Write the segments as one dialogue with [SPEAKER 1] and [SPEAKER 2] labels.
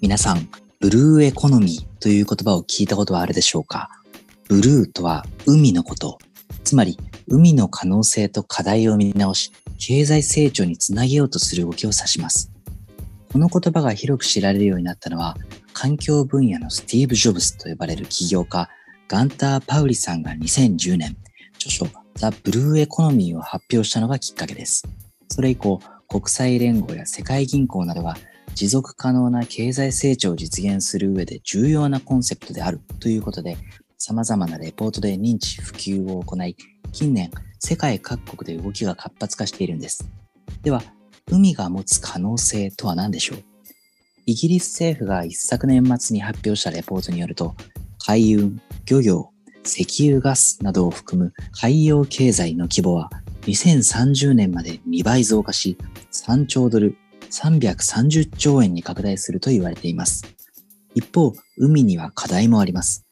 [SPEAKER 1] 皆さん、ブルーエコノミーという言葉を聞いたことはあるでしょうか？ブルーとは海のこと。つまり、海の可能性と課題を見直し、経済成長につなげようとする動きを指します。この言葉が広く知られるようになったのは、環境分野のスティーブ・ジョブスと呼ばれる起業家、ガンター・パウリさんが2010年、著書ザ・ブルーエコノミーを発表したのがきっかけです。それ以降、国際連合や世界銀行などは持続可能な経済成長を実現する上で重要なコンセプトであるということで、様々なレポートで認知普及を行い、近年、世界各国で動きが活発化しているんです。では、海が持つ可能性とは何でしょう？イギリス政府が一昨年末に発表したレポートによると、海運、漁業、石油ガスなどを含む海洋経済の規模は2030年まで2倍増加し、3兆ドル、330兆円に拡大すると言われています。一方、海には課題もあります。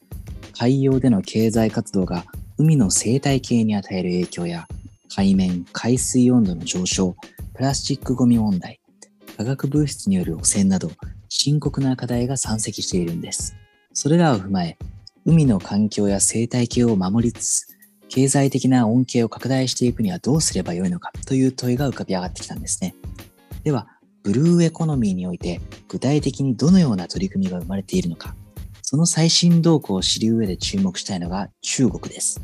[SPEAKER 1] 海洋での経済活動が海の生態系に与える影響や、海面、海水温度の上昇、プラスチックごみ問題、化学物質による汚染など、深刻な課題が山積しているんです。それらを踏まえ、海の環境や生態系を守りつつ、経済的な恩恵を拡大していくにはどうすればよいのかという問いが浮かび上がってきたんですね。では、ブルーエコノミーにおいて具体的にどのような取り組みが生まれているのか、その最新動向を知る上で注目したいのが中国です。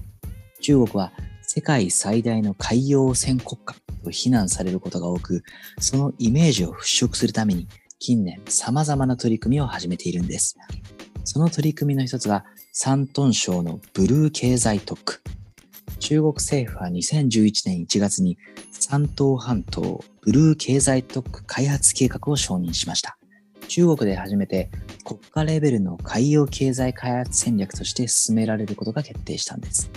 [SPEAKER 1] 中国は世界最大の海洋汚染国家と非難されることが多く、そのイメージを払拭するために近年様々な取り組みを始めているんです。その取り組みの一つが、山東省のブルー経済特区。中国政府は2011年1月に山東半島ブルー経済特区開発計画を承認しました。中国で初めて国家レベルの海洋経済開発戦略として進められることが決定したんです。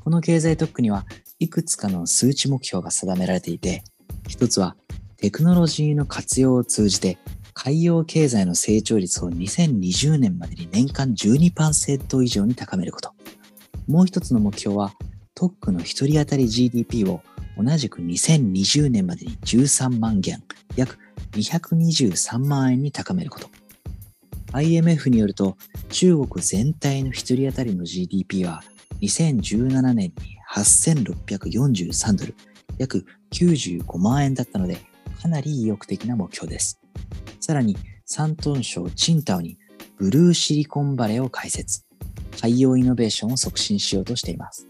[SPEAKER 1] この経済特区にはいくつかの数値目標が定められていて、一つはテクノロジーの活用を通じて海洋経済の成長率を2020年までに年間12%以上に高めること。もう一つの目標は特区の一人当たり GDP を同じく2020年までに13万元、約223万円に高めること。IMF によると、中国全体の一人当たりの GDP は2017年に8643ドル、約95万円だったので、かなり意欲的な目標です。さらに、山東省チンタオにブルーシリコンバレーを開設。海洋イノベーションを促進しようとしています。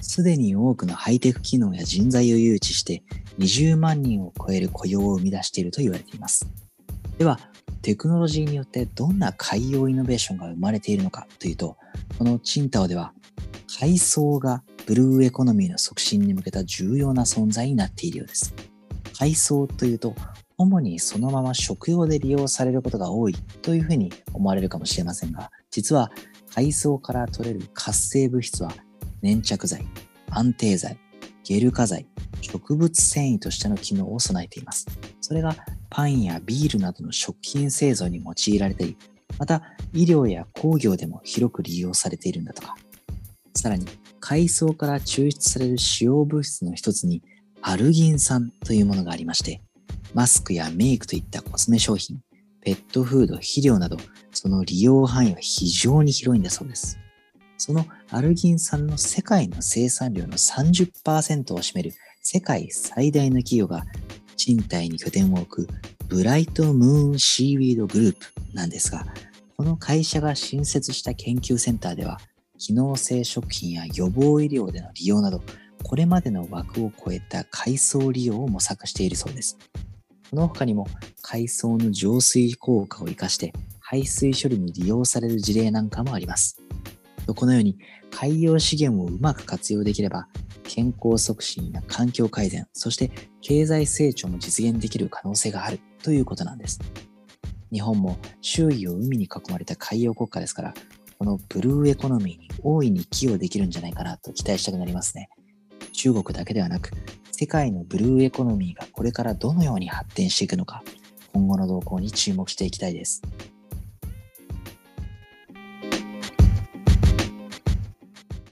[SPEAKER 1] すでに多くのハイテク機能や人材を誘致して20万人を超える雇用を生み出していると言われています。では、テクノロジーによってどんな海洋イノベーションが生まれているのかというと、このチンタオでは海藻がブルーエコノミーの促進に向けた重要な存在になっているようです。海藻というと、主にそのまま食用で利用されることが多いというふうに思われるかもしれませんが、実は海藻から取れる活性物質は粘着剤、安定剤、ゲル化剤、植物繊維としての機能を備えています。それがパンやビールなどの食品製造に用いられたり、また医療や工業でも広く利用されているんだとか。さらに、海藻から抽出される主要物質の一つにアルギン酸というものがありまして、マスクやメイクといったコスメ商品、ペットフード、肥料など、その利用範囲は非常に広いんだそうです。そのアルギン酸の世界の生産量の30%を占める世界最大の企業が賃貸に拠点を置くブライトムーンシーウィードグループなんですが、この会社が新設した研究センターでは、機能性食品や予防医療での利用など、これまでの枠を超えた海藻利用を模索しているそうです。この他にも海藻の浄水効果を活かして排水処理に利用される事例なんかもあります。このように海洋資源をうまく活用できれば、健康促進や環境改善、そして経済成長も実現できる可能性があるということなんです。日本も周囲を海に囲まれた海洋国家ですから、このブルーエコノミーに大いに寄与できるんじゃないかなと期待したくなりますね。中国だけではなく、世界のブルーエコノミーがこれからどのように発展していくのか、今後の動向に注目していきたいです。